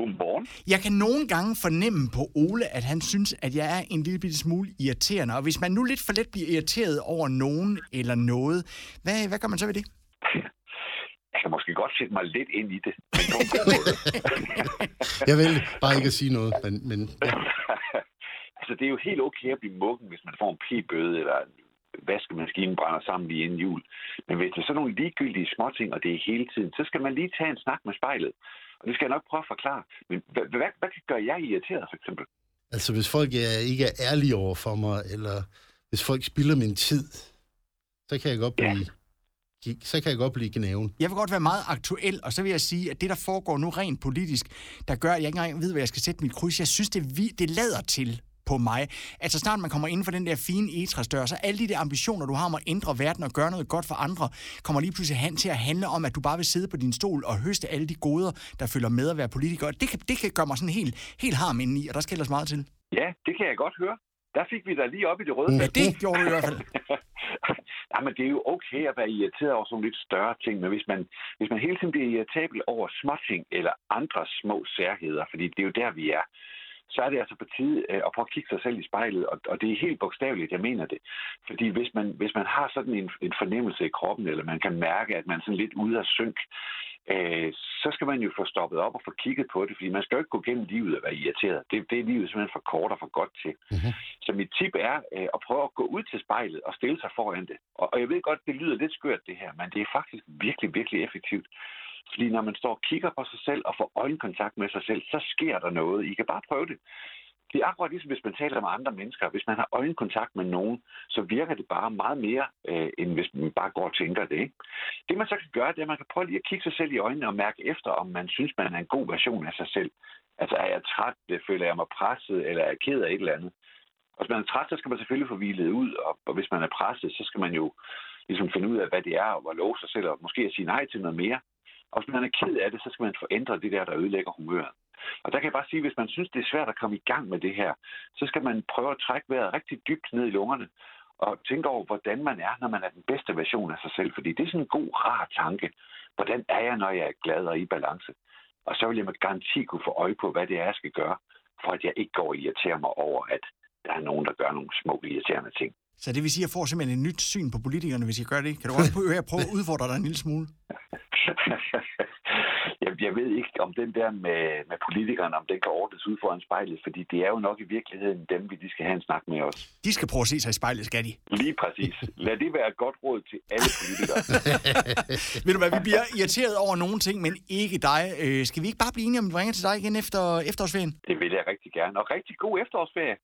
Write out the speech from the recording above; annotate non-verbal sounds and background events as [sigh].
Godmorgen. Jeg kan nogle gange fornemme på Ole, at han synes, at jeg er en lille bitte smule irriterende. Og hvis man nu lidt for let bliver irriteret over nogen eller noget, hvad, hvad gør man så ved det? Jeg kan måske godt sætte mig lidt ind i det. Men. [laughs] Jeg vil bare ikke at sige noget, men, men ja. [laughs] altså, det er jo helt okay at blive muggen, hvis man får en p-bøde, eller en vaskemaskinen brænder sammen lige inden jul. Men hvis det er sådan nogle ligegyldige småting, og det er hele tiden, så skal man lige tage en snak med spejlet. Og det skal jeg nok prøve at forklare. Men hvad, hvad, hvad kan gøre jer irriteret, for eksempel? altså hvis folk er, ikke er ærlige over for mig, eller hvis folk spilder min tid, så kan jeg godt Ja. blive, så kan jeg godt blive gnaven. Jeg vil godt være meget aktuel, og så vil jeg sige, at det, der foregår nu rent politisk, der gør, at jeg ikke engang ved, hvad jeg skal sætte mit kryds. Jeg synes, det, vi, det lader til på mig. Altså snart man kommer inden for den der fine egetræsdør, så alle de der ambitioner, du har om at ændre verden og gøre noget godt for andre, kommer lige pludselig hen til at handle om, at du bare vil sidde på din stol og høste alle de goder, der følger med at være politiker. Og det kan, det kan gøre mig sådan helt, helt harm indeni, og der skal ellers meget til. Ja, det kan jeg godt høre. Der fik vi da lige op i det røde Ja, det gjorde du i hvert fald. [laughs] ja, men det er jo okay at være irriteret over sådan lidt større ting, men hvis man, hvis man hele tiden bliver irritabel over småting eller andre små særheder, fordi det er jo der, vi er, så er det altså på tide øh, at prøve at kigge sig selv i spejlet, og, og det er helt bogstaveligt, jeg mener det. Fordi hvis man, hvis man har sådan en, en fornemmelse i kroppen, eller man kan mærke, at man er sådan lidt ude af synk, øh, så skal man jo få stoppet op og få kigget på det, fordi man skal jo ikke gå gennem livet og være irriteret. Det, det er livet simpelthen for kort og for godt til. Mhm. Så mit tip er øh, at prøve at gå ud til spejlet og stille sig foran det. Og, og jeg ved godt, det lyder lidt skørt det her, men det er faktisk virkelig, virkelig effektivt. Fordi når man står og kigger på sig selv og får øjenkontakt med sig selv, så sker der noget. I kan bare prøve det. Det er akkurat ligesom, hvis man taler med andre mennesker. Hvis man har øjenkontakt med nogen, så virker det bare meget mere, øh, end hvis man bare går og tænker det. Ikke? Det man så kan gøre, det er, at man kan prøve lige at kigge sig selv i øjnene og mærke efter, om man synes, man er en god version af sig selv. Altså er jeg træt, føler jeg mig presset, eller er jeg ked af et eller andet. Og hvis man er træt, så skal man selvfølgelig få hvilet ud, og, og hvis man er presset, så skal man jo ligesom finde ud af, hvad det er, og love sig selv, og måske at sige nej til noget mere. Og hvis man er ked af det, så skal man få ændret det der, der ødelægger humøret. Og der kan jeg bare sige, at hvis man synes, det er svært at komme i gang med det her, så skal man prøve at trække vejret rigtig dybt ned i lungerne, og tænke over, hvordan man er, når man er den bedste version af sig selv. Fordi det er sådan en god, rar tanke. Hvordan er jeg, når jeg er glad og i balance? Og så vil jeg med garanti kunne få øje på, hvad det er, jeg skal gøre, for at jeg ikke går og irriterer mig over, at der er nogen, der gør nogle små irriterende ting. Så det vil sige, at jeg får simpelthen et nyt syn på politikerne, hvis jeg gør det. Kan du også prøve, prøve at udfordre dig en lille smule? [laughs] [laughs] jeg, jeg ved ikke, om den der med, med politikerne, om den kan ordnes ud foran spejlet, fordi det er jo nok i virkeligheden dem, vi de skal have en snak med os. De skal prøve at se sig i spejlet, skal de? Lige præcis. Lad det være et godt råd til alle politikere. [laughs] Ved du hvad, vi bliver irriteret over nogle ting, men ikke dig. Øh, skal vi ikke bare blive enige om, at vi ringer til dig igen efter efterårsferien? Det vil jeg rigtig gerne. Og rigtig god efterårsferie.